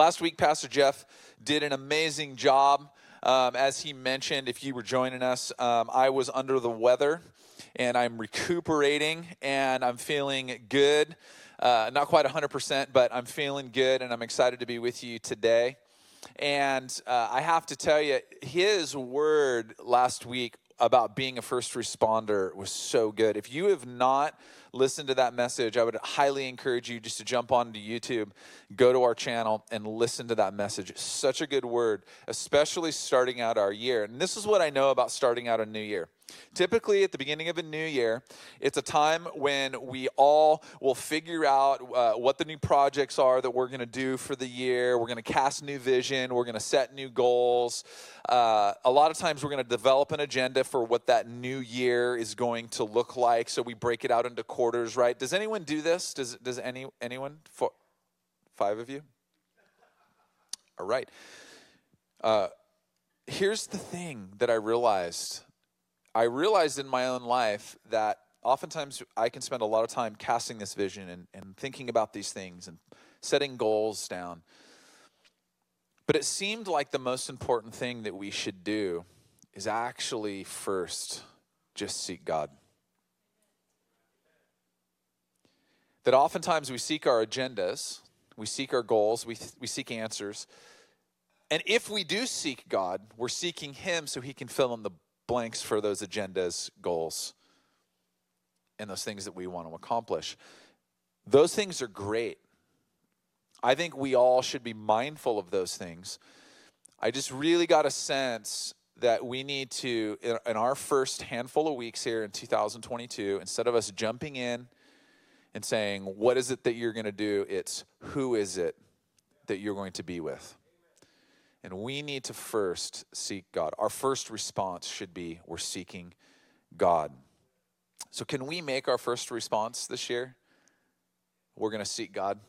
Last week, Pastor Jeff did an amazing job. Um, as he mentioned, if you were joining us, um, I was under the weather and I'm recuperating and I'm feeling good. Uh, not quite 100%, but I'm feeling good and I'm excited to be with you today. And uh, I have to tell you, his word last week about being a first responder was so good. If you have not listened to that message, I would highly encourage you just to jump onto YouTube, go to our channel, and listen to that message. Such a good word, especially starting out our year. And this is what I know about starting out a new year. Typically, at the beginning of a new year, it's a time when we all will figure out uh, what the new projects are that we're going to do for the year. We're going to cast new vision. We're going to set new goals. Uh, a lot of times, we're going to develop an agenda for what that new year is going to look like. So we break it out into quarters, right? Does anyone do this? Does does any anyone? For five of you. All right. Uh, here's the thing that I realized I realized in my own life that oftentimes I can spend a lot of time casting this vision and, and thinking about these things and setting goals down. But it seemed like the most important thing that we should do is actually first just seek God. That oftentimes we seek our agendas, we seek our goals, we, we seek answers. And if we do seek God, we're seeking Him so He can fill in the blanks for those agendas, goals, and those things that we want to accomplish. Those things are great. I think we all should be mindful of those things. I just really got a sense that we need to, in our first handful of weeks here in 2022, instead of us jumping in and saying, What is it that you're going to do? It's who is it that you're going to be with? And we need to first seek God. Our first response should be we're seeking God. So, can we make our first response this year? We're going to seek God.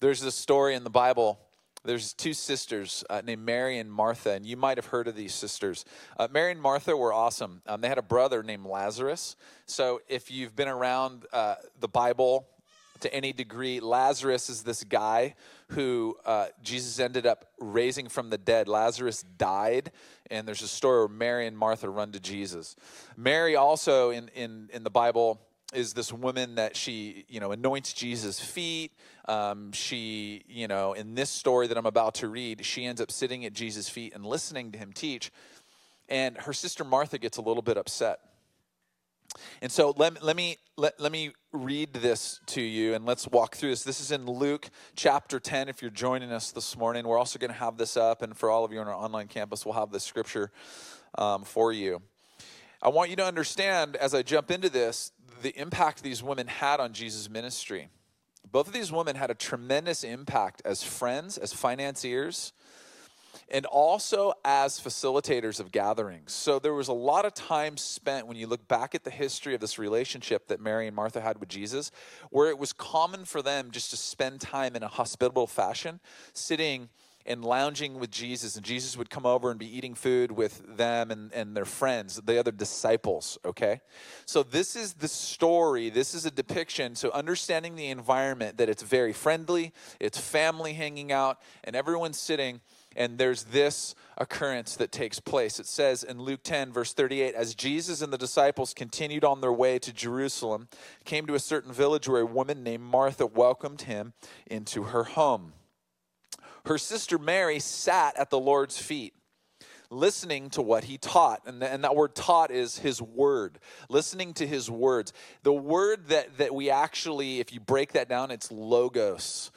There's this story in the Bible. There's two sisters uh, named Mary and Martha, and you might have heard of these sisters. Uh, Mary and Martha were awesome. Um, they had a brother named Lazarus. So, if you've been around uh, the Bible, to any degree. Lazarus is this guy who uh, Jesus ended up raising from the dead. Lazarus died, and there's a story where Mary and Martha run to Jesus. Mary also in, in, in the Bible is this woman that she, you know, anoints Jesus' feet. Um, she, you know, in this story that I'm about to read, she ends up sitting at Jesus' feet and listening to him teach. And her sister Martha gets a little bit upset and so let, let, me, let, let me read this to you and let's walk through this. This is in Luke chapter 10. If you're joining us this morning, we're also going to have this up. And for all of you on our online campus, we'll have the scripture um, for you. I want you to understand as I jump into this the impact these women had on Jesus' ministry. Both of these women had a tremendous impact as friends, as financiers, and also as facilitators of gatherings. So there was a lot of time spent when you look back at the history of this relationship that Mary and Martha had with Jesus, where it was common for them just to spend time in a hospitable fashion, sitting and lounging with Jesus, and Jesus would come over and be eating food with them and, and their friends, the other disciples, okay? So, this is the story, this is a depiction. So, understanding the environment that it's very friendly, it's family hanging out, and everyone's sitting and there's this occurrence that takes place. It says in Luke 10, verse 38 As Jesus and the disciples continued on their way to Jerusalem, came to a certain village where a woman named Martha welcomed him into her home. Her sister Mary sat at the Lord's feet listening to what he taught. And, and that word taught is his word, listening to his words. The word that, that we actually, if you break that down, it's logos.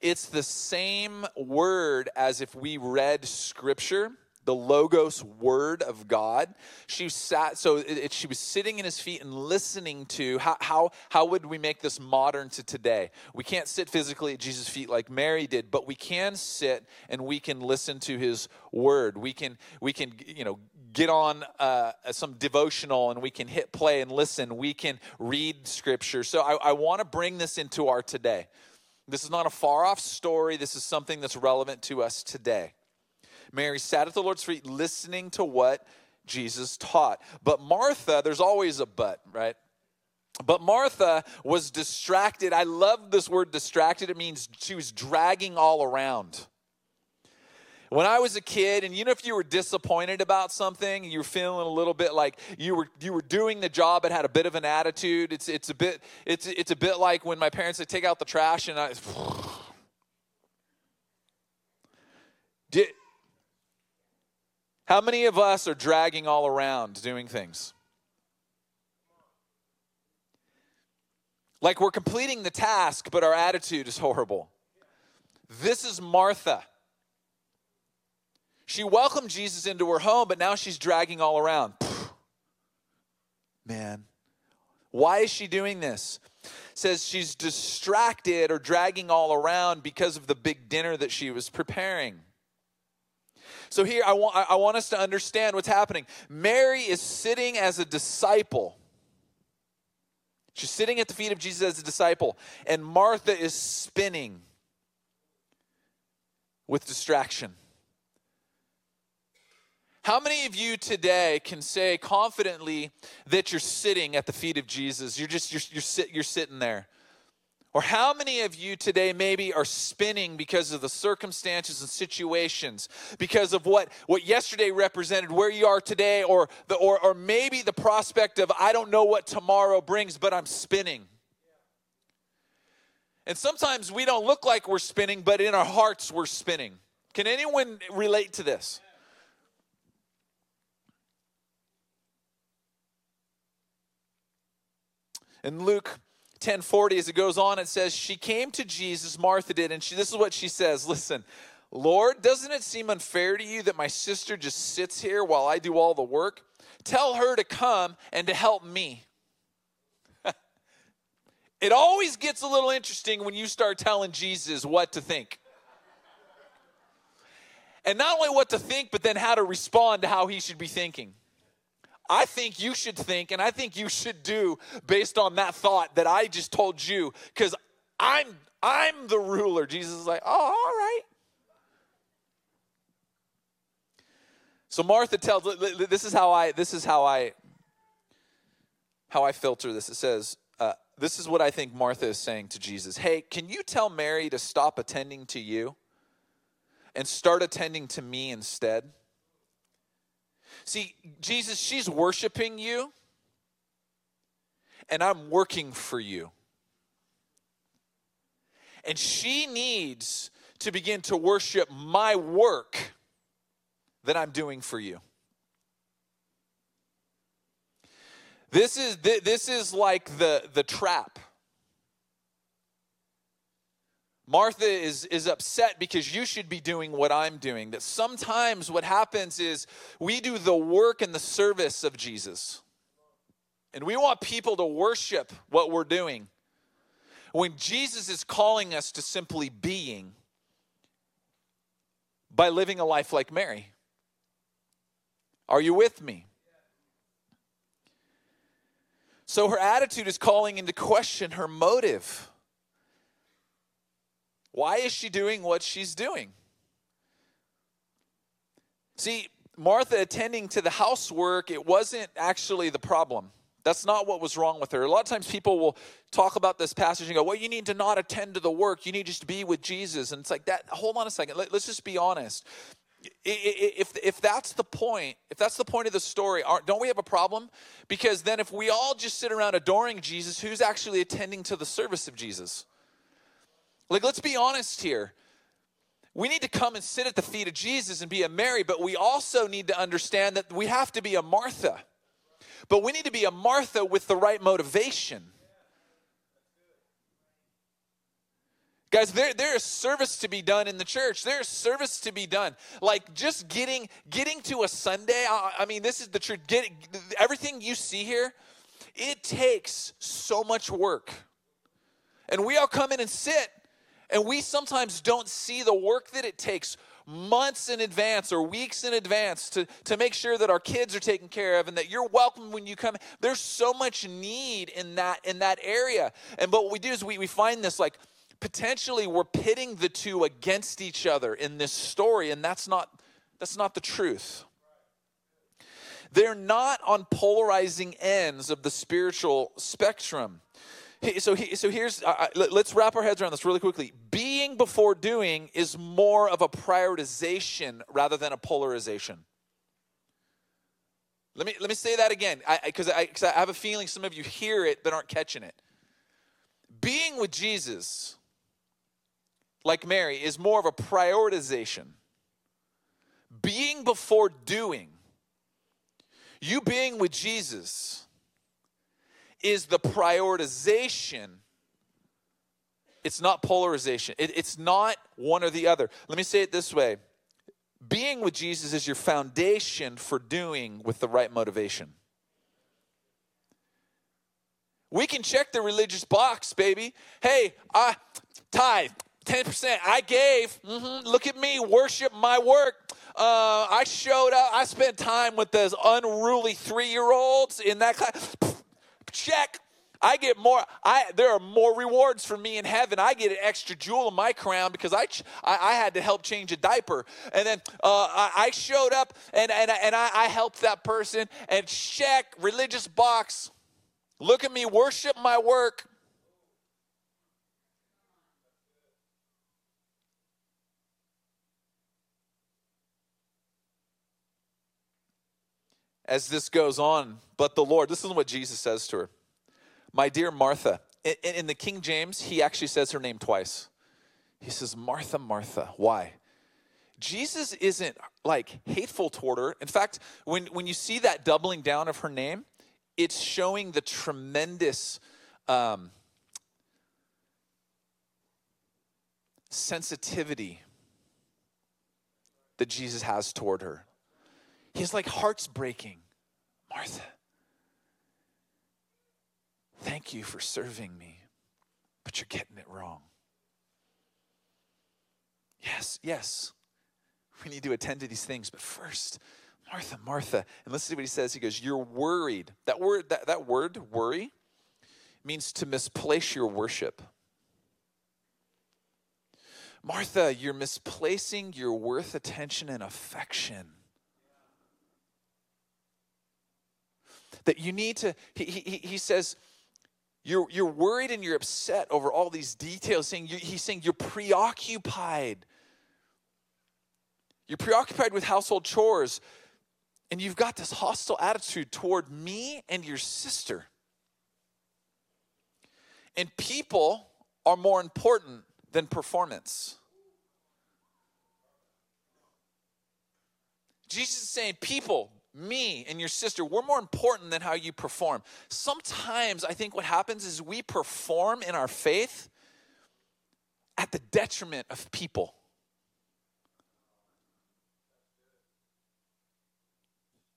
It's the same word as if we read scripture the logos word of god. She sat so it, it, she was sitting in his feet and listening to how, how how would we make this modern to today? We can't sit physically at jesus feet like mary did but we can sit and we can listen to his word. We can we can you know get on uh, some devotional and we can hit play and listen. We can read scripture. So i, I want to bring this into our today. This is not a far off story. This is something that's relevant to us today. Mary sat at the Lord's feet listening to what Jesus taught. But Martha, there's always a but, right? But Martha was distracted. I love this word distracted. It means she was dragging all around. When I was a kid, and you know, if you were disappointed about something, you were feeling a little bit like you were you were doing the job but had a bit of an attitude. It's it's a bit it's it's a bit like when my parents would take out the trash and I. Did, how many of us are dragging all around doing things? Like we're completing the task, but our attitude is horrible. This is Martha. She welcomed Jesus into her home, but now she's dragging all around. Man, why is she doing this? says she's distracted or dragging all around because of the big dinner that she was preparing. So here I want I want us to understand what's happening. Mary is sitting as a disciple She's sitting at the feet of Jesus as a disciple, and Martha is spinning with distraction. How many of you today can say confidently that you're sitting at the feet of Jesus? You're just you're you're, sit, you're sitting there. Or how many of you today maybe are spinning because of the circumstances and situations, because of what, what yesterday represented, where you are today, or, the, or, or maybe the prospect of, I don't know what tomorrow brings, but I'm spinning. And sometimes we don't look like we're spinning, but in our hearts we're spinning. Can anyone relate to this? In Luke 1040 as it goes on it says she came to jesus martha did and she, this is what she says listen lord doesn't it seem unfair to you that my sister just sits here while i do all the work? Tell her to come and to help me. It always gets a little interesting when you start telling jesus what to think. And not only what to think but then how to respond to how he should be thinking I think you should think and I think you should do based on that thought that I just told you because I'm I'm the ruler. Jesus is like, oh, all right. So Martha tells this is how I this is how I how I filter this. It says, uh, this is what I think Martha is saying to Jesus. Hey, can you tell Mary to stop attending to you and start attending to me instead? See, Jesus, she's worshiping you, and I'm working for you. And she needs to begin to worship my work that I'm doing for you. This is this is like the the trap Martha is, is upset because you should be doing what I'm doing. That sometimes what happens is we do the work and the service of Jesus. And we want people to worship what we're doing. When Jesus is calling us to simply being by living a life like Mary. Are you with me? So her attitude is calling into question her motive. Why is she doing what she's doing? See, Martha attending to the housework, it wasn't actually the problem. That's not what was wrong with her. A lot of times people will talk about this passage and go, well, you need to not attend to the work. You need just to be with Jesus. And it's like that. Hold on a second. Let, us just be honest. If, if that's the point, if that's the point of the story, don't we have a problem? Because then if we all just sit around adoring Jesus, who's actually attending to the service of Jesus? Like, let's be honest here. We need to come and sit at the feet of Jesus and be a Mary, but we also need to understand that we have to be a Martha. But we need to be a Martha with the right motivation. Guys, there, there is service to be done in the church. There is service to be done. Like just getting getting to a Sunday. I, I mean, this is the truth. Everything you see here, it takes so much work. And we all come in and sit, and we sometimes don't see the work that it takes months in advance or weeks in advance to, to make sure that our kids are taken care of and that you're welcome when you come. There's so much need in that in that area. And but what we do is we, we find this like potentially we're pitting the two against each other in this story, and that's not that's not the truth. they're not on polarizing ends of the spiritual spectrum. So, so here's, uh, let's wrap our heads around this really quickly. Being before doing is more of a prioritization rather than a polarization. Let me, let me say that again, because I, I, I have a feeling some of you hear it but aren't catching it. Being with Jesus, like Mary, is more of a prioritization. Being before doing, you being with Jesus, is the prioritization. It's not polarization. It, it's not one or the other. Let me say it this way being with Jesus is your foundation for doing with the right motivation. We can check the religious box, baby. Hey, I tithe 10%. I gave. Mm-hmm. Look at me, worship my work. Uh, I showed up. I spent time with those unruly three year olds in that class. Check. I get more. I there are more rewards for me in heaven. I get an extra jewel in my crown because I I, I had to help change a diaper, and then uh, I, I, showed up and and and I, I helped that person and check religious box. Look at me, worship my work. As this goes on, but the Lord, this is what Jesus says to her. My dear Martha, in, in the King James, he actually says her name twice. He says, Martha, Martha. Why? Jesus isn't like hateful toward her. In fact, when, when you see that doubling down of her name, it's showing the tremendous um, sensitivity that Jesus has toward her. He's like, heart's breaking. Martha, Thank you for serving me, but you're getting it wrong. Yes, yes, we need to attend to these things, but first, Martha, Martha. And listen to what he says. He goes, You're worried. That word, that, that word, worry, means to misplace your worship. Martha, you're misplacing your worth, attention, and affection. That you need to, he, he, he says, you're, you're worried and you're upset over all these details. Saying he's saying you're preoccupied. You're preoccupied with household chores, and you've got this hostile attitude toward me and your sister. And people are more important than performance. Jesus is saying, people, me and your sister, we're more important than how you perform. Sometimes I think what happens is we perform in our faith at the detriment of people.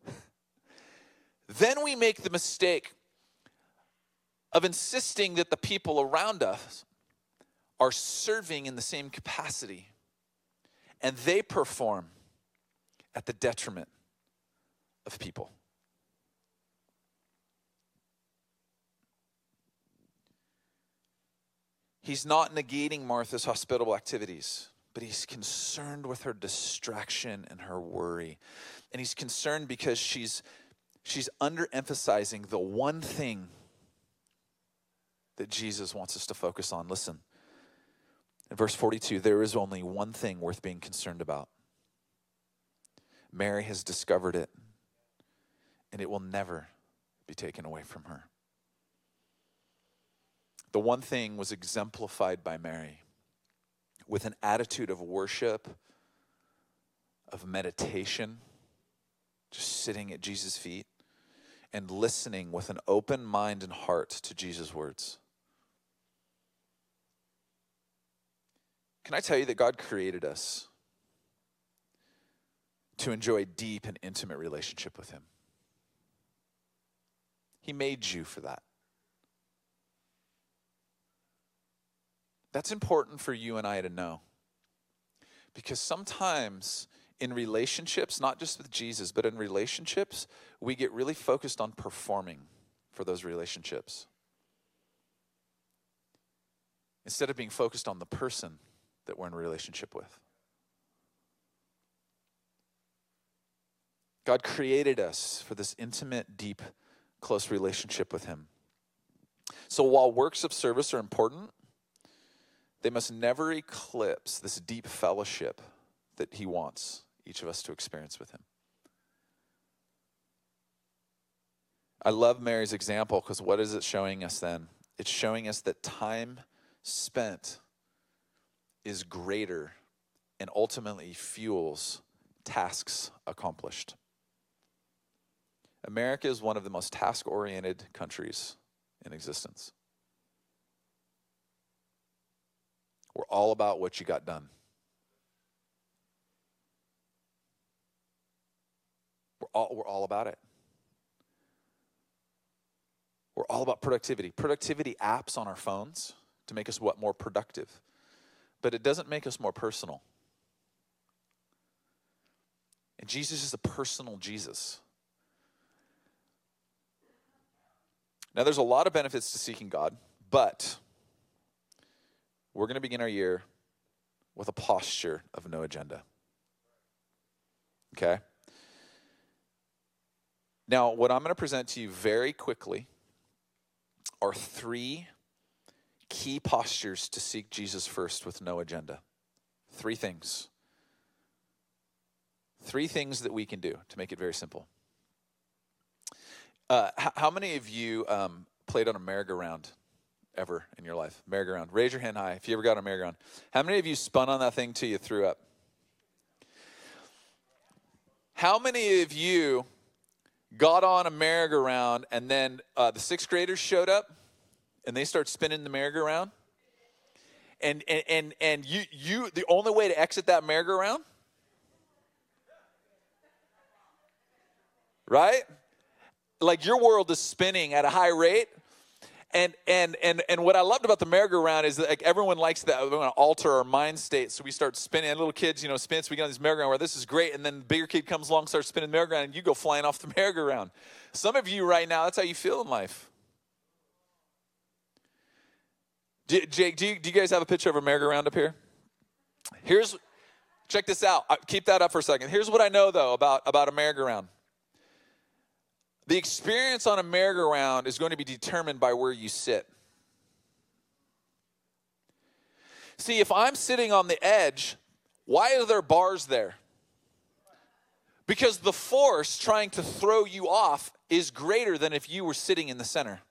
then we make the mistake of insisting that the people around us are serving in the same capacity and they perform at the detriment of people. He's not negating Martha's hospitable activities, but he's concerned with her distraction and her worry. And he's concerned because she's she's underemphasizing the one thing that Jesus wants us to focus on. Listen. In verse 42, there is only one thing worth being concerned about. Mary has discovered it and it will never be taken away from her. The one thing was exemplified by Mary with an attitude of worship, of meditation, just sitting at Jesus' feet and listening with an open mind and heart to Jesus' words. Can I tell you that God created us to enjoy deep and intimate relationship with Him? He made you for that. That's important for you and I to know. Because sometimes in relationships, not just with Jesus, but in relationships, we get really focused on performing for those relationships. Instead of being focused on the person that we're in a relationship with. God created us for this intimate, deep, close relationship with Him. So while works of service are important, they must never eclipse this deep fellowship that He wants each of us to experience with Him. I love Mary's example because what is it showing us then? It's showing us that time spent is greater and ultimately fuels tasks accomplished. America is one of the most task oriented countries in existence. We're all about what you got done. We're all, we're all about it. We're all about productivity. Productivity apps on our phones to make us what more productive. But it doesn't make us more personal. And Jesus is a personal Jesus. Now, there's a lot of benefits to seeking God, but we're going to begin our year with a posture of no agenda. Okay? Now, what I'm going to present to you very quickly are three key postures to seek Jesus first with no agenda. Three things. Three things that we can do to make it very simple. Uh, how, many of you um, played on a merry-go-round ever in your life? Merry-go-round. Raise your hand high if you ever got on a merry-go-round. How many of you spun on that thing till you threw up? How many of you got on a merry-go-round and then uh, the sixth graders showed up and they start spinning the merry-go-round? And, and, and, and you, you, the only way to exit that merry-go-round right? Like your world is spinning at a high rate. And and and and what I loved about the merry-go-round is that like everyone likes that we want to alter our mind state, so we start spinning. And little kids, you know, spin. So we get on this merry-go-round where this is great, and then the bigger kid comes along, starts spinning the merry-go-round, and you go flying off the merry-go-round. Some of you right now, that's how you feel in life. Jake, do you, do you guys have a picture of a merry-go-round up here? Here's, check this out. Uh, keep that up for a second. Here's what I know though about about a merry-go-round. The experience on a merry-go-round is going to be determined by where you sit. See, if I'm sitting on the edge, why are there bars there? Because the force trying to throw you off is greater than if you were sitting in the center.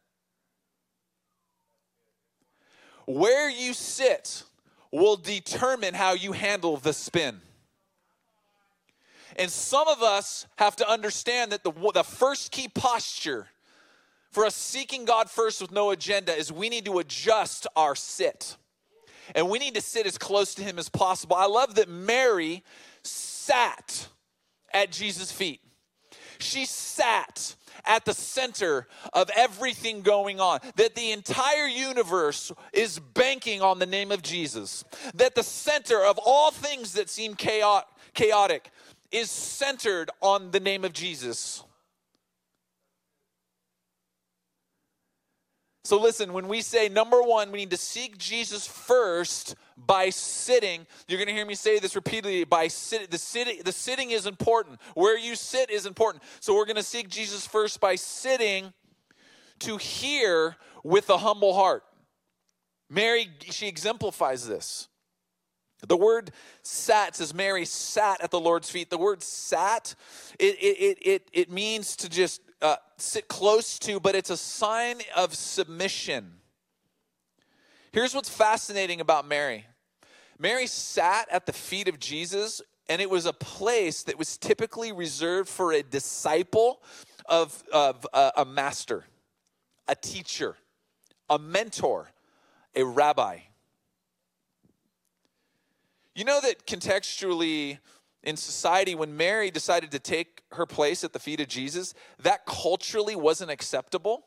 Where you sit will determine how you handle the spin. And some of us have to understand that the, the first key posture for us seeking God first with no agenda is we need to adjust our sit. And we need to sit as close to Him as possible. I love that Mary sat at Jesus' feet. She sat at the center of everything going on. That the entire universe is banking on the name of Jesus. That the center of all things that seem chaotic is centered on the name of Jesus. So, listen, when we say number one, we need to seek Jesus first by sitting. You're going to hear me say this repeatedly by sitting. The, sitting. the sitting is important. Where you sit is important. So, we're going to seek Jesus first by sitting to hear with a humble heart. Mary, she exemplifies this. The word sat says Mary sat at the Lord's feet. The word sat, it, it, it, it, means to just uh, sit close to, but it's a sign of submission. Here's what's fascinating about Mary Mary sat at the feet of Jesus, and it was a place that was typically reserved for a disciple of, of uh, a master, a teacher, a mentor, a rabbi. You know that contextually in society, when Mary decided to take her place at the feet of Jesus, that culturally wasn't acceptable.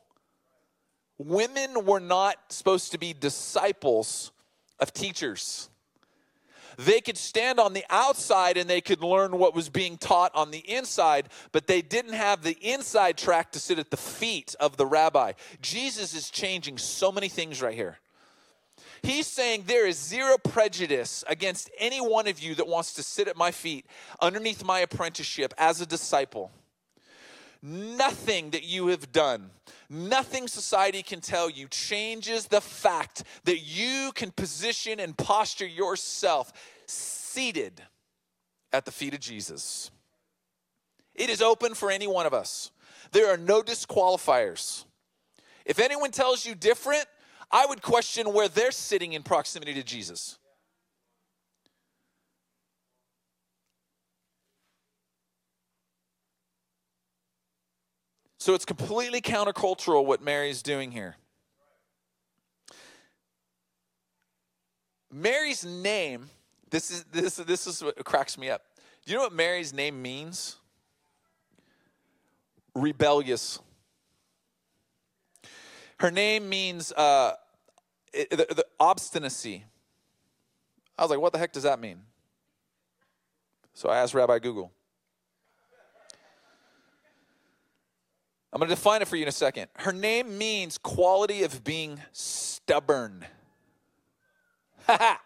Women were not supposed to be disciples of teachers. They could stand on the outside and they could learn what was being taught on the inside, but they didn't have the inside track to sit at the feet of the rabbi. Jesus is changing so many things right here. He's saying there is zero prejudice against any one of you that wants to sit at my feet underneath my apprenticeship as a disciple. Nothing that you have done, nothing society can tell you changes the fact that you can position and posture yourself seated at the feet of Jesus. It is open for any one of us. There are no disqualifiers. If anyone tells you different, I would question where they're sitting in proximity to Jesus. So it's completely countercultural what Mary's doing here. Mary's name, this is this this is what cracks me up. Do you know what Mary's name means? Rebellious. Her name means uh, the, the obstinacy. I was like, what the heck does that mean? So I asked Rabbi Google. I'm going to define it for you in a second. Her name means quality of being stubborn. Ha ha.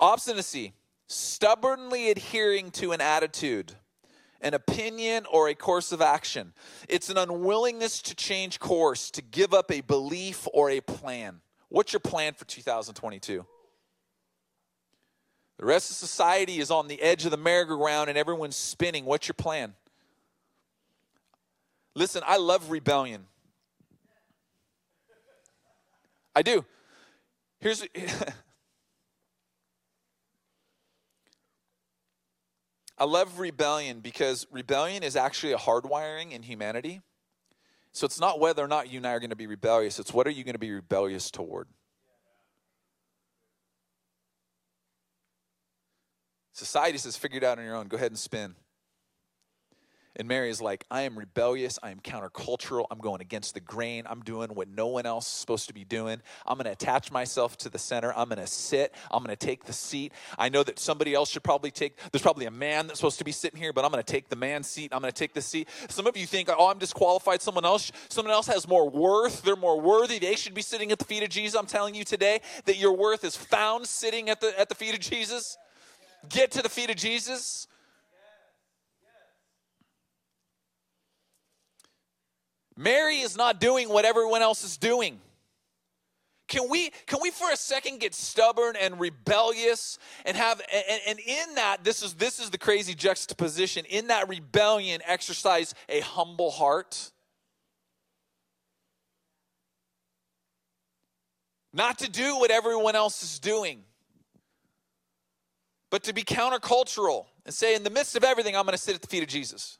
Obstinacy, stubbornly adhering to an attitude, an opinion, or a course of action. It's an unwillingness to change course, to give up a belief or a plan. What's your plan for 2022? The rest of society is on the edge of the merry-go-round and everyone's spinning. What's your plan? Listen, I love rebellion. I do. Here's I love rebellion because rebellion is actually a hardwiring in humanity. So it's not whether or not you and I are going to be rebellious, it's what are you going to be rebellious toward? Society says, figure it out on your own. Go ahead and spin. And Mary is like, I am rebellious. I am countercultural. I'm going against the grain. I'm doing what no one else is supposed to be doing. I'm going to attach myself to the center. I'm going to sit. I'm going to take the seat. I know that somebody else should probably take, there's probably a man that's supposed to be sitting here, but I'm going to take the man's seat. I'm going to take the seat. Some of you think, oh, I'm disqualified. Someone else, someone else has more worth. They're more worthy. They should be sitting at the feet of Jesus. I'm telling you today that your worth is found sitting at the, at the feet of Jesus get to the feet of Jesus? Mary is not doing what everyone else is doing. Can we can we for a second get stubborn and rebellious and have and, and in that this is this is the crazy juxtaposition in that rebellion exercise a humble heart? Not to do what everyone else is doing but to be countercultural and say, in the midst of everything, I'm going to sit at the feet of Jesus.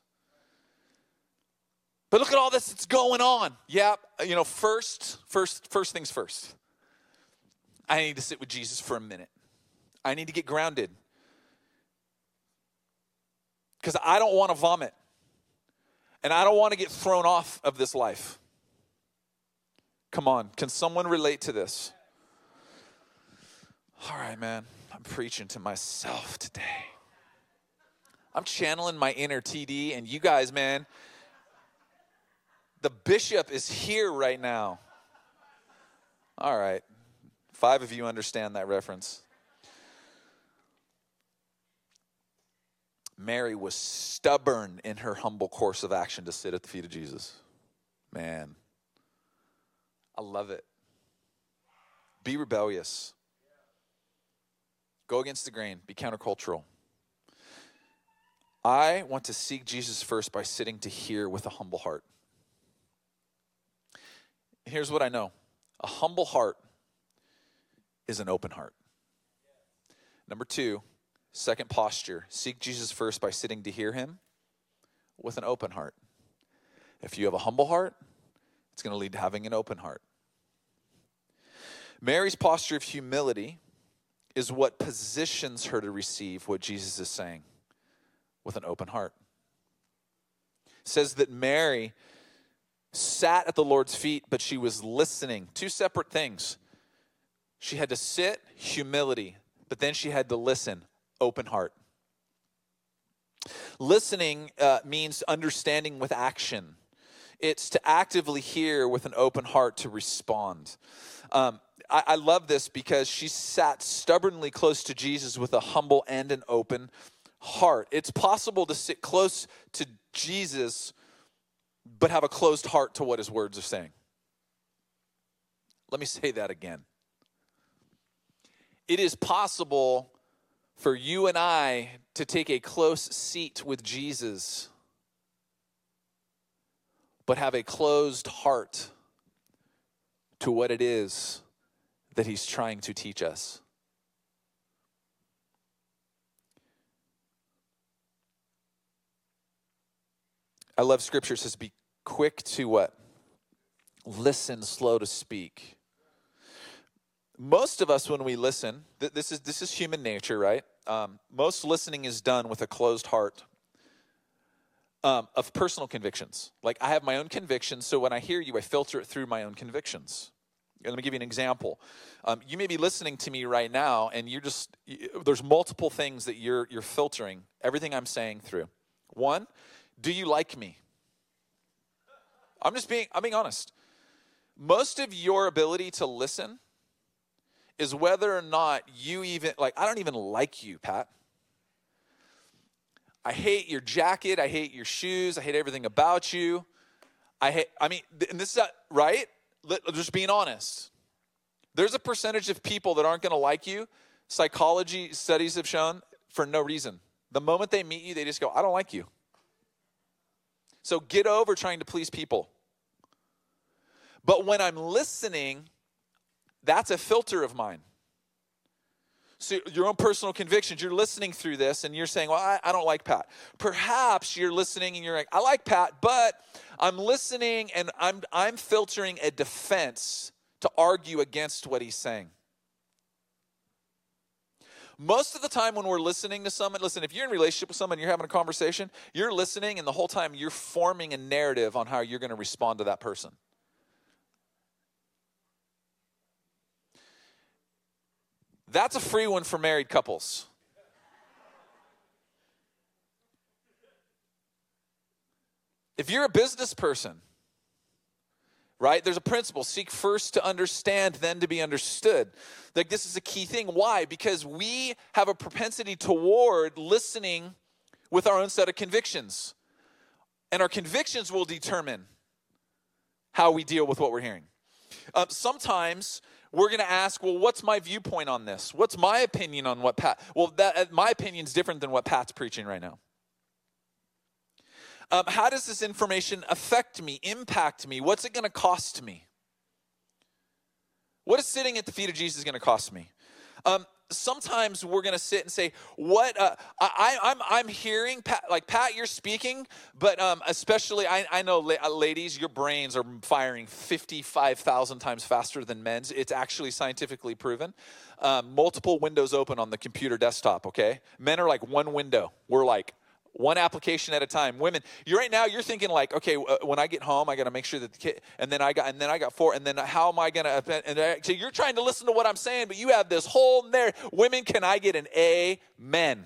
But look at all this that's going on. Yeah, you know, first, first, first things first. I need to sit with Jesus for a minute. I need to get grounded. Because I don't want to vomit. And I don't want to get thrown off of this life. Come on, can someone relate to this? All right, man. I'm preaching to myself today. I'm channeling my inner TD, and you guys, man, the bishop is here right now. All right. Five of you understand that reference. Mary was stubborn in her humble course of action to sit at the feet of Jesus. Man, I love it. Be rebellious. Go against the grain, be countercultural. I want to seek Jesus first by sitting to hear with a humble heart. Here's what I know a humble heart is an open heart. Number two, second posture seek Jesus first by sitting to hear him with an open heart. If you have a humble heart, it's going to lead to having an open heart. Mary's posture of humility is what positions her to receive what Jesus is saying with an open heart. It says that Mary sat at the Lord's feet, but she was listening. Two separate things. She had to sit, humility, but then she had to listen, open heart. Listening uh, means understanding with action. It's to actively hear with an open heart to respond. Um, I, I love this because she sat stubbornly close to Jesus with a humble and an open heart. It's possible to sit close to Jesus but have a closed heart to what his words are saying. Let me say that again. It is possible for you and I to take a close seat with Jesus, but have a closed heart to what it is that he's trying to teach us. I love scripture it says be quick to what? Listen, slow to speak. Most of us, when we listen, th- this is this is human nature, right? Um, most listening is done with a closed heart um, of personal convictions. Like I have my own convictions, so when I hear you, I filter it through my own convictions. Let me give you an example. Um, you may be listening to me right now, and you're just there's multiple things that you're you're filtering everything I'm saying through. One, do you like me? I'm just being I'm being honest. Most of your ability to listen is whether or not you even like I don't even like you, Pat. I hate your jacket, I hate your shoes, I hate everything about you. I hate I mean and this is right? Just being honest. There's a percentage of people that aren't going to like you. Psychology studies have shown for no reason. The moment they meet you, they just go, I don't like you. So get over trying to please people. But when I'm listening, that's a filter of mine. So your own personal convictions, you're listening through this and you're saying, Well, I, I, don't like Pat. Perhaps you're listening and you're like, I like Pat, but I'm listening and I'm I'm filtering a defense to argue against what he's saying. Most of the time when we're listening to someone, listen, if you're in relationship with someone, you're having a conversation, you're listening, and the whole time you're forming a narrative on how you're going to respond to that person. That's a free one for married couples. If you're a business person, right? There's a principle seek first to understand, then to be understood. Like, this is a key thing. Why? Because we have a propensity toward listening with our own set of convictions. And our convictions will determine how we deal with what we're hearing. Uh, sometimes we're going to ask, well, what's my viewpoint on this? What's my opinion on what Pat? Well, that uh, my opinion is different than what Pat's preaching right now. Um, how does this information affect me, impact me? What's it going to cost me? What is sitting at the feet of Jesus going to cost me? Um, sometimes we're going to sit and say, "What?" Uh, I, am I'm, I'm hearing Pat, like Pat, you're speaking, but um, especially I, I know, la- uh, ladies, your brains are firing 55,000 times faster than men's. It's actually scientifically proven. Um, multiple windows open on the computer desktop. Okay, men are like one window. We're like one application at a time. Women, you right now you're thinking like, okay, uh, when I get home, I got to make sure that the kid, and then I got, and then I got four, and then how am I gonna? And I, so you're trying to listen to what I'm saying, but you have this whole there. Women, can I get an amen?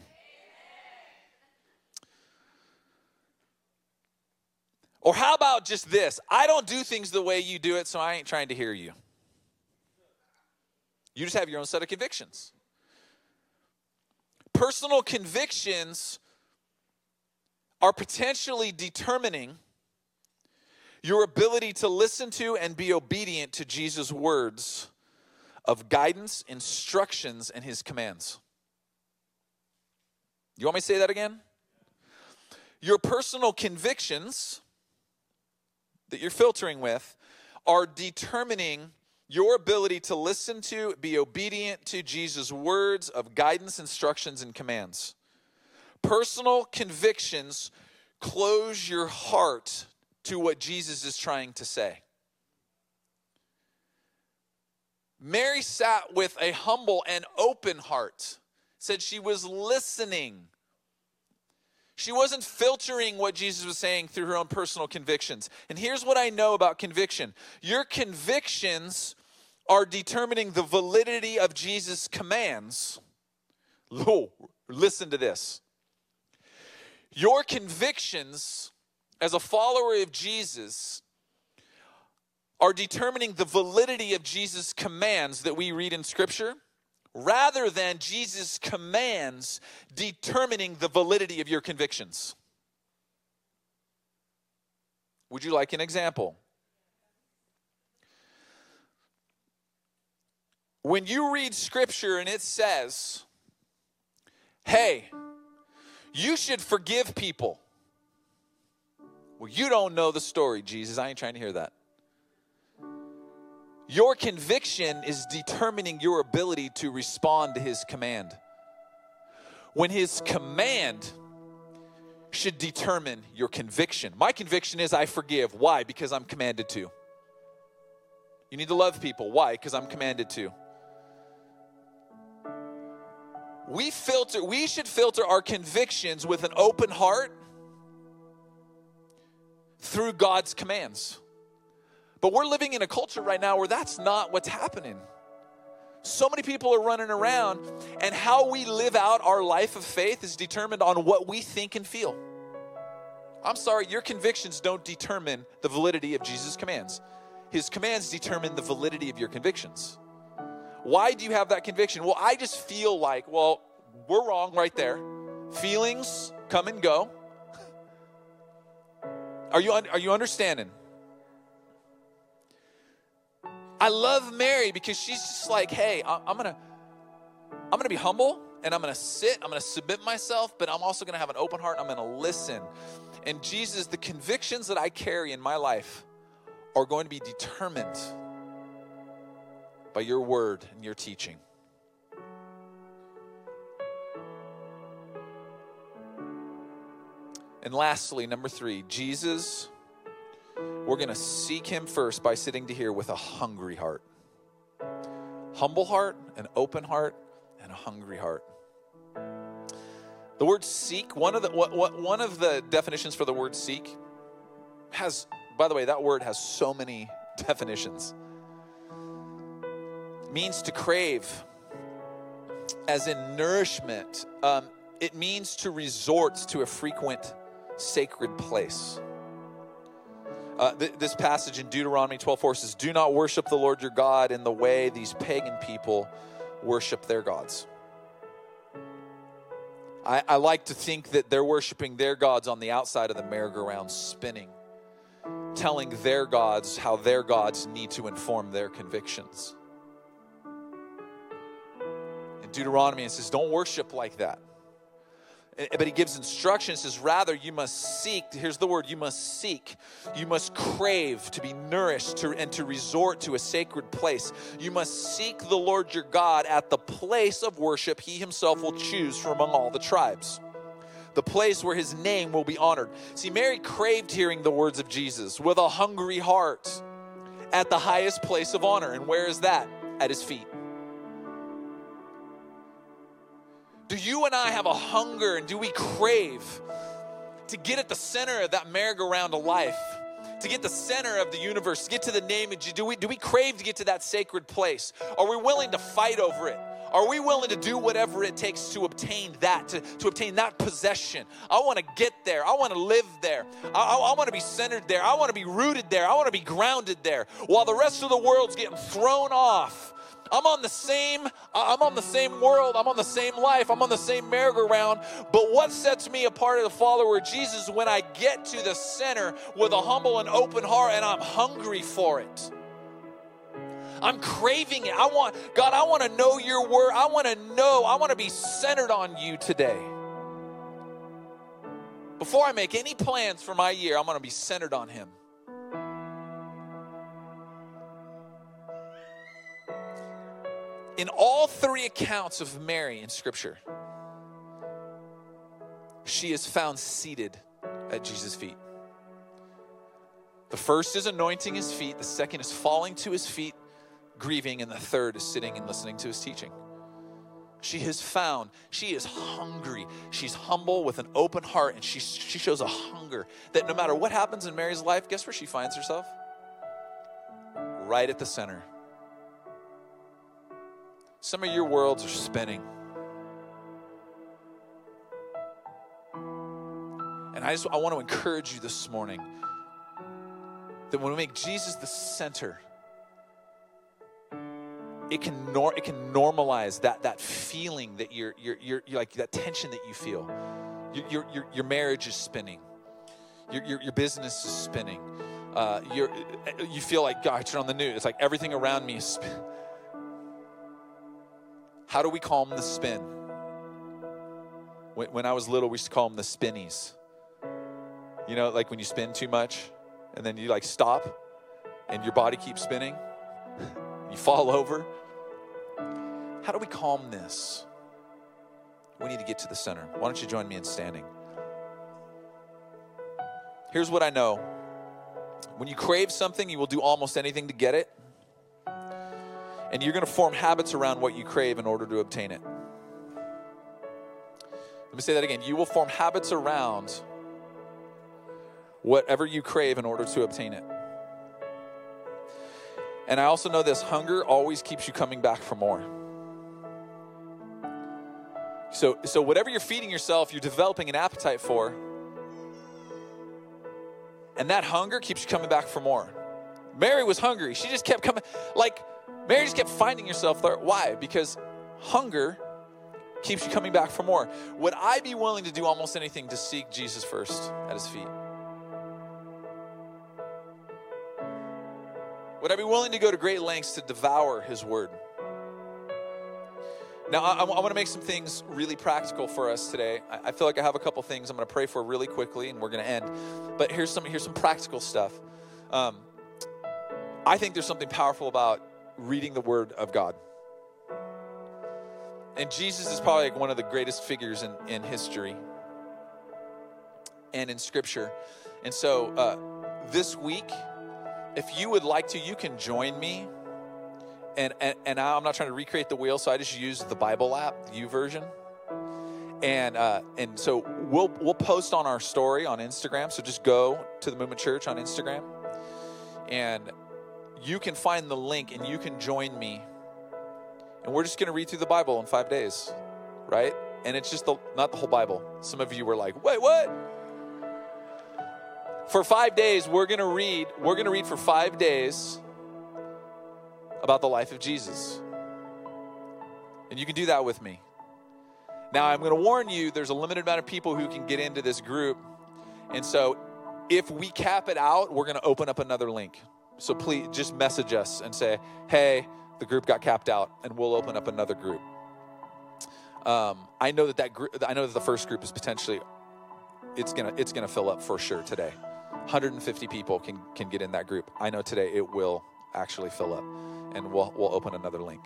Or how about just this? I don't do things the way you do it, so I ain't trying to hear you. You just have your own set of convictions. Personal convictions are potentially determining your ability to listen to and be obedient to Jesus' words of guidance, instructions, and his commands. You want me to say that again? Your personal convictions that you're filtering with are determining your ability to listen to, be obedient to Jesus' words of guidance, instructions, and commands personal convictions close your heart to what Jesus is trying to say. Mary sat with a humble and open heart, said she was listening. She wasn't filtering what Jesus was saying through her own personal convictions. And here's what I know about conviction your convictions are determining the validity of Jesus' commands. Oh, listen to this. Your convictions as a follower of Jesus are determining the validity of Jesus' commands that we read in Scripture rather than Jesus' commands determining the validity of your convictions. Would you like an example? When you read Scripture and it says, hey, you should forgive people. Well, you don't know the story, Jesus. I ain't trying to hear that. Your conviction is determining your ability to respond to his command. When his command should determine your conviction. My conviction is I forgive. Why? Because I'm commanded to. You need to love people. Why? Because I'm commanded to. We filter we should filter our convictions with an open heart through God's commands. But we're living in a culture right now where that's not what's happening. So many people are running around, and how we live out our life of faith is determined on what we think and feel. I'm sorry, your convictions don't determine the validity of Jesus' commands. His commands determine the validity of your convictions. Why do you have that conviction? Well, I just feel like, well, we're wrong right there. Feelings come and go. Are you, are you understanding? I love Mary because she's just like, hey, I'm gonna, I'm gonna be humble and I'm gonna sit, I'm gonna submit myself, but I'm also gonna have an open heart. I'm gonna listen. And Jesus, the convictions that I carry in my life are going to be determined by your word and your teaching. And lastly, number three, Jesus we're going to seek Him first by sitting to hear with a hungry heart. Humble heart, an open heart, and a hungry heart. The word seek, one of the, what, what, one of the definitions for the word seek has, by the way, that word has so many definitions. Means to crave, as in nourishment. Um, it means to resort to a frequent sacred place. Uh, th- this passage in Deuteronomy 12 4 says, Do not worship the Lord your God in the way these pagan people worship their gods. I, I like to think that they're worshiping their gods on the outside of the merry-go-round spinning, telling their gods how their gods need to inform their convictions. Deuteronomy, and says, Don't worship like that. But he gives instructions says rather you must seek here's the word you must seek. You must crave to be nourished to, and to resort to a sacred place. You must seek the lord your god at the place of worship he himself will choose from among all the tribes. The place where his name will be honored. See mary craved hearing the words of jesus with a hungry heart at the highest place of honor. And where is that? At his feet Do you and I have a hunger and do we crave to get at the center of that merry-go-round of life? To get the center of the universe, to get to the name of Jesus, do we, do we crave to get to that sacred place? Are we willing to fight over it? Are we willing to do whatever it takes to obtain that, to, to obtain that possession? I want to get there. I want to live there. I, I, I want to be centered there. I want to be rooted there. I want to be grounded there. While the rest of the world's getting thrown off I'm on the same I'm on the same world, I'm on the same life, I'm on the same merry-go-round, but what sets me apart as a follower of Jesus when I get to the center with a humble and open heart and I'm hungry for it. I'm craving it. I want God, I want to know your word. I want to know, I want to be centered on you today. Before I make any plans for my year, I'm going to be centered on him. In all three accounts of Mary in Scripture, she is found seated at Jesus' feet. The first is anointing his feet, the second is falling to his feet, grieving, and the third is sitting and listening to his teaching. She has found, she is hungry. She's humble with an open heart, and she, she shows a hunger that no matter what happens in Mary's life, guess where she finds herself? Right at the center some of your worlds are spinning. And I just I want to encourage you this morning that when we make Jesus the center, it can nor, it can normalize that that feeling that you're you're, you're, you're like that tension that you feel. Your your your, marriage is spinning. Your, your, your business is spinning. Uh, you feel like God. I turn on the news. It's like everything around me is spinning. How do we calm the spin? When, when I was little, we used to call them the spinnies. You know, like when you spin too much and then you like stop and your body keeps spinning, you fall over. How do we calm this? We need to get to the center. Why don't you join me in standing? Here's what I know when you crave something, you will do almost anything to get it. And you're going to form habits around what you crave in order to obtain it. Let me say that again. You will form habits around whatever you crave in order to obtain it. And I also know this hunger always keeps you coming back for more. So, so whatever you're feeding yourself, you're developing an appetite for. And that hunger keeps you coming back for more. Mary was hungry. She just kept coming. Like, Mary just kept finding herself there. Why? Because hunger keeps you coming back for more. Would I be willing to do almost anything to seek Jesus first at his feet? Would I be willing to go to great lengths to devour his word? Now, I, I want to make some things really practical for us today. I, I feel like I have a couple things I'm going to pray for really quickly, and we're going to end. But here's some here's some practical stuff. Um, I think there's something powerful about reading the Word of God. And Jesus is probably like one of the greatest figures in, in history and in Scripture. And so uh, this week, if you would like to, you can join me. And, and, and I'm not trying to recreate the wheel, so I just use the Bible app, YouVersion. And, uh, and so we'll, we'll post on our story on Instagram. So just go to the Movement Church on Instagram. And you can find the link and you can join me. And we're just going to read through the Bible in five days, right? And it's just the, not the whole Bible. Some of you were like, wait, what? For five days, we're going to read, we're going to read for five days about the life of Jesus. And you can do that with me. Now, I'm going to warn you there's a limited amount of people who can get into this group. And so, if we cap it out, we're going to open up another link. So please just message us and say, hey, the group got capped out, and we'll open up another group. Um, I know that that I know that the first group is potentially, it's gonna it's gonna fill up for sure today. 150 people can can get in that group. I know today it will actually fill up, and we'll we'll open another link.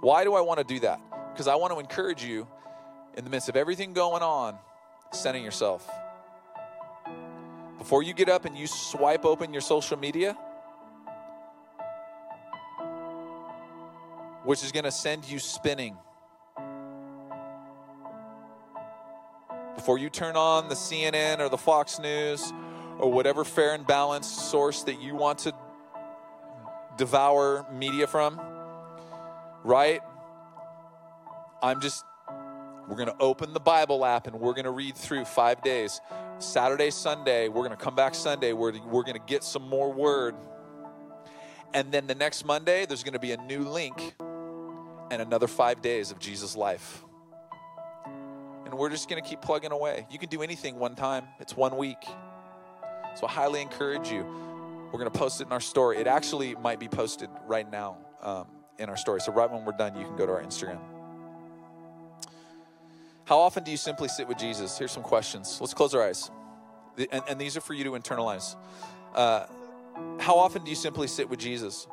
Why do I want to do that? Because I want to encourage you, in the midst of everything going on, centering yourself. Before you get up and you swipe open your social media, which is going to send you spinning. Before you turn on the CNN or the Fox News or whatever fair and balanced source that you want to devour media from, right? I'm just, we're going to open the Bible app and we're going to read through five days. Saturday, Sunday, we're going to come back Sunday, we're, we're going to get some more word. And then the next Monday, there's going to be a new link and another five days of Jesus' life. And we're just going to keep plugging away. You can do anything one time, it's one week. So I highly encourage you. We're going to post it in our story. It actually might be posted right now um, in our story. So right when we're done, you can go to our Instagram. How often do you simply sit with Jesus? Here's some questions. Let's close our eyes. And, and these are for you to internalize. Uh, how often do you simply sit with Jesus?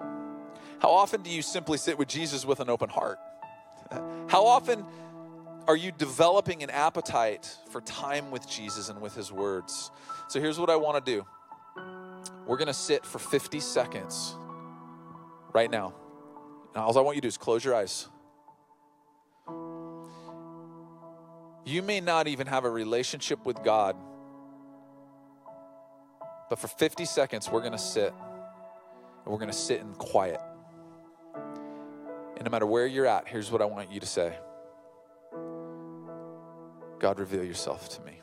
How often do you simply sit with Jesus with an open heart? How often are you developing an appetite for time with Jesus and with his words? So here's what I want to do we're going to sit for 50 seconds right now. And all I want you to do is close your eyes. You may not even have a relationship with God, but for 50 seconds, we're going to sit and we're going to sit in quiet. And no matter where you're at, here's what I want you to say God, reveal yourself to me.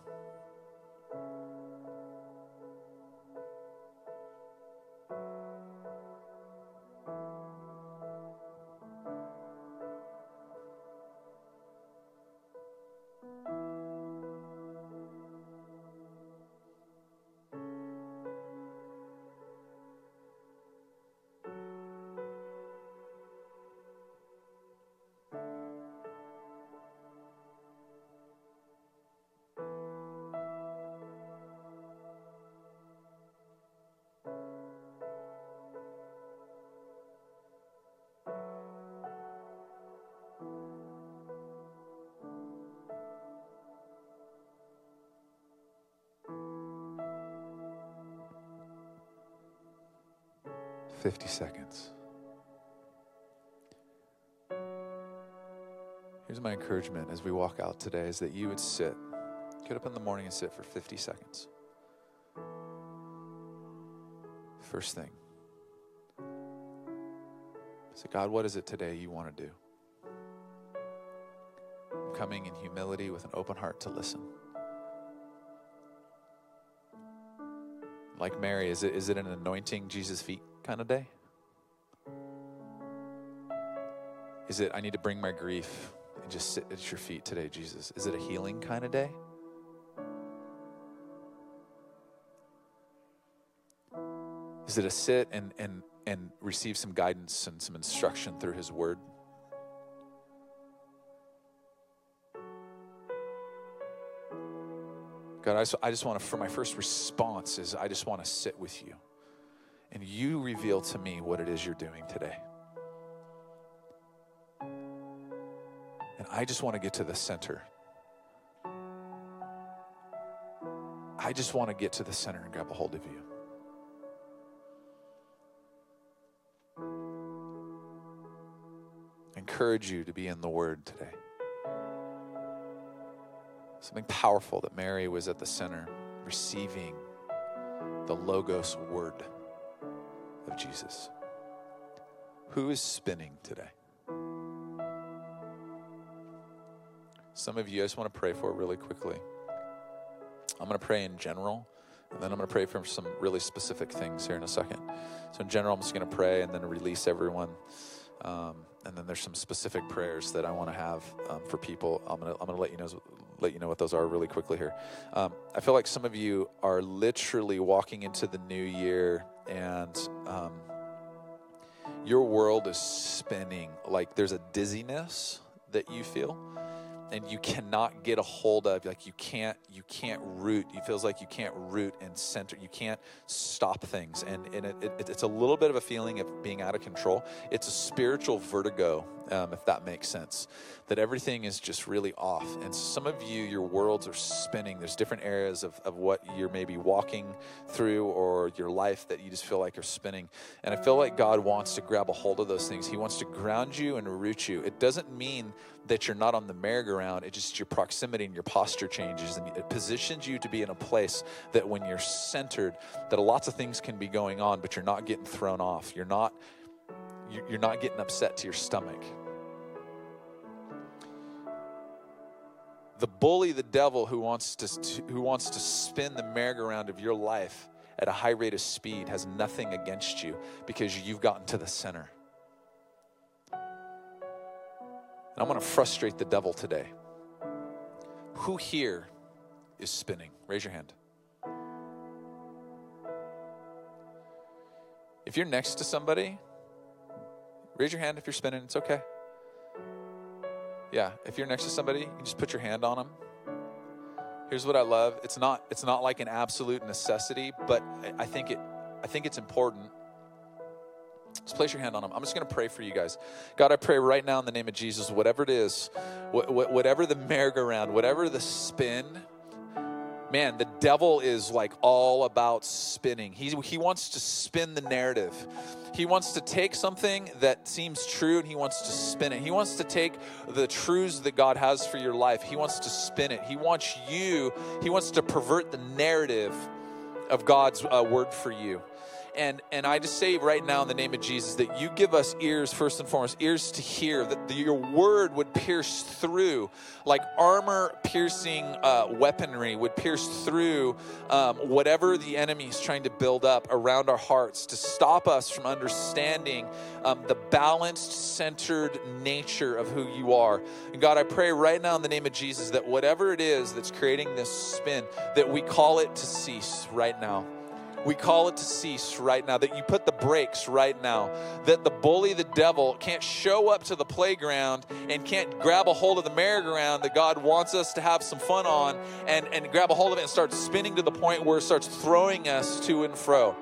50 seconds. Here's my encouragement as we walk out today is that you would sit, get up in the morning and sit for 50 seconds. First thing. Say, God, what is it today you want to do? I'm coming in humility with an open heart to listen. Like Mary, is it, is it an anointing Jesus' feet kind of day? Is it, I need to bring my grief and just sit at your feet today, Jesus? Is it a healing kind of day? Is it a sit and, and, and receive some guidance and some instruction through His Word? God, I just, I just want to, for my first response, is I just want to sit with you. And you reveal to me what it is you're doing today. And I just want to get to the center. I just want to get to the center and grab a hold of you. encourage you to be in the Word today. Something powerful that Mary was at the center, receiving the Logos Word of Jesus. Who is spinning today? Some of you, I just want to pray for really quickly. I'm going to pray in general, and then I'm going to pray for some really specific things here in a second. So, in general, I'm just going to pray and then release everyone. Um, and then there's some specific prayers that I want to have um, for people. I'm gonna I'm gonna let you know let you know what those are really quickly here. Um, I feel like some of you are literally walking into the new year and um, your world is spinning. Like there's a dizziness that you feel and you cannot get a hold of. Like you can't you can't root. It feels like you can't root and center. You can't stop things. And, and it, it, it's a little bit of a feeling of being out of control. It's a spiritual vertigo um, if that makes sense that everything is just really off. And some of you your worlds are spinning. There's different areas of, of what you're maybe walking through or your life that you just feel like are spinning. And i feel like god wants to grab a hold of those things. He wants to ground you and root you. It doesn't mean that you're not on the merry-go-round. It's just your proximity and your posture changes, and it positions you to be in a place that when you're centered, that lots of things can be going on, but you're not getting thrown off. You're not you're not getting upset to your stomach. The bully, the devil, who wants to who wants to spin the merry-go-round of your life at a high rate of speed, has nothing against you because you've gotten to the center. And I'm going to frustrate the devil today. Who here is spinning? Raise your hand. If you're next to somebody, raise your hand if you're spinning. It's okay. Yeah, if you're next to somebody, you just put your hand on them. Here's what I love. It's not it's not like an absolute necessity, but I think it I think it's important just place your hand on them. I'm just going to pray for you guys. God, I pray right now in the name of Jesus, whatever it is, whatever the merry-go-round, whatever the spin, man, the devil is like all about spinning. He, he wants to spin the narrative. He wants to take something that seems true and he wants to spin it. He wants to take the truths that God has for your life. He wants to spin it. He wants you, he wants to pervert the narrative of God's uh, word for you and and I just say right now in the name of Jesus that you give us ears first and foremost, ears to hear that the, your word would pierce through like armor piercing uh, weaponry would pierce through um, whatever the enemy is trying to build up around our hearts to stop us from understanding um, the balanced, centered nature of who you are. And God, I pray right now in the name of Jesus that whatever it is that's creating this spin, that we call it to cease right now. We call it to cease right now, that you put the brakes right now, that the bully, the devil, can't show up to the playground and can't grab a hold of the merry-go-round that God wants us to have some fun on and, and grab a hold of it and start spinning to the point where it starts throwing us to and fro.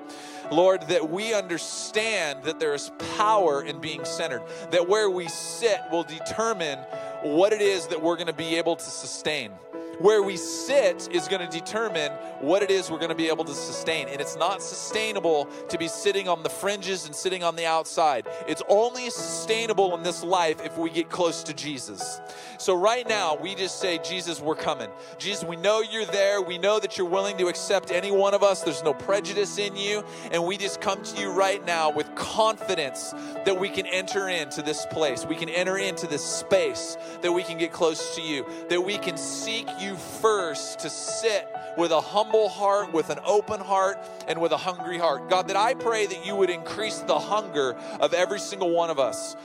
Lord, that we understand that there is power in being centered, that where we sit will determine what it is that we're going to be able to sustain where we sit is going to determine what it is we're going to be able to sustain. And it's not sustainable to be sitting on the fringes and sitting on the outside. It's only sustainable in this life if we get close to Jesus. So, right now, we just say, Jesus, we're coming. Jesus, we know you're there. We know that you're willing to accept any one of us. There's no prejudice in you. And we just come to you right now with confidence that we can enter into this place. We can enter into this space, that we can get close to you, that we can seek you first to sit with a humble heart, with an open heart, and with a hungry heart. God, that I pray that you would increase the hunger of every single one of us,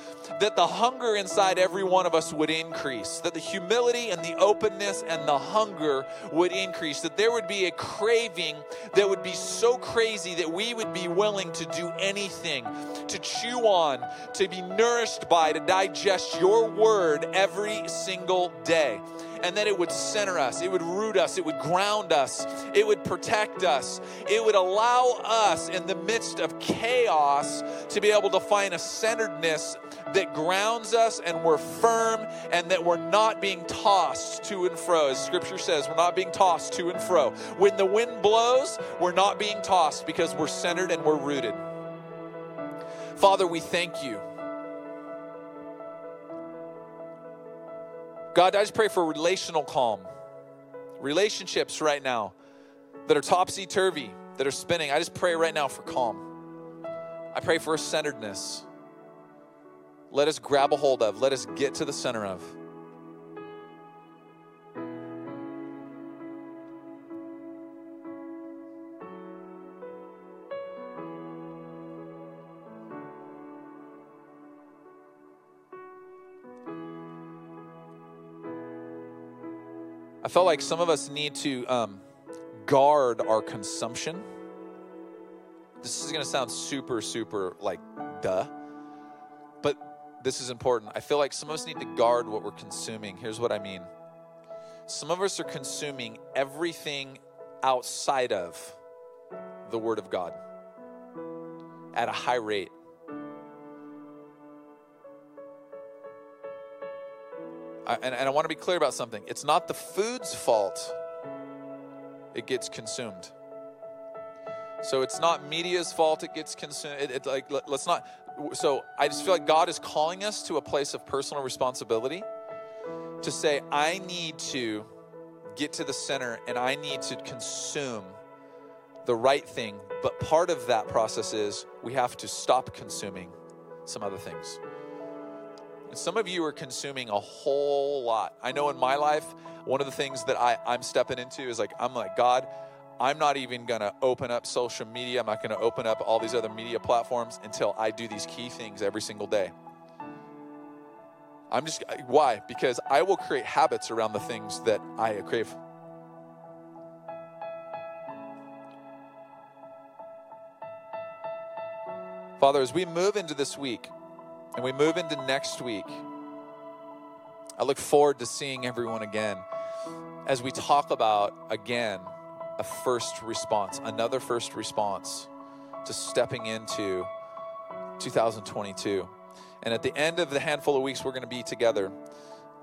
that the hunger inside every one of us would increase, that the humility and the openness and the hunger would increase, that there would be a craving that would be so crazy that we would be willing to do anything, to chew on, to be nourished by, to digest your word every single day and that it would center us, it would root us, it would ground us, it would protect us, it would allow us in the midst of chaos to be able to find a centeredness that grounds us and we're firm and that we're not being tossed to and fro. As scripture says, we're not being tossed to and fro. When the wind blows, we're not being tossed because we're centered and we're rooted. Father, we thank you God, I just pray for relational calm, relationships right now that are topsy turvy, that are spinning. I just pray right now for calm. I pray for centeredness. Let us grab a hold of, let us get to the center of. Felt like some of us need to um, guard our consumption. This is going to sound super, super like duh, but this is important. I feel like some of us need to guard what we're consuming. Here's what I mean some of us are consuming everything outside of the Word of God at a high rate. And, and I want to be clear about something. It's not the food's fault it gets consumed. So it's not media's fault it gets consumed. It, it, like let's not. So I just feel like God is calling us to a place of personal responsibility to say I need to get to the center and I need to consume the right thing. But part of that process is we have to stop consuming some other things. And some of you are consuming a whole lot. I know in my life, one of the things that I, I'm stepping into is like, I'm like, God, I'm not even to open up social media. I'm not to open up all these other media platforms until I do these key things every single day. I'm just, why? Because I will create habits around the things that I crave. Father, as we move into this week, and we move into next week, I look forward to seeing everyone again as we talk about again a first response, another first response to stepping into 2022. And at the end of the handful of weeks we're going to be together,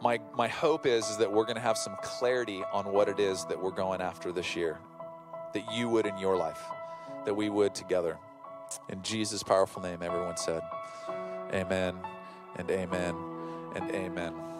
my, my hope is, is that we're going to have some clarity on what it is that we're going after this year, that you would in your life, that we would together. In Jesus' powerful name, everyone said. Amen and amen and amen.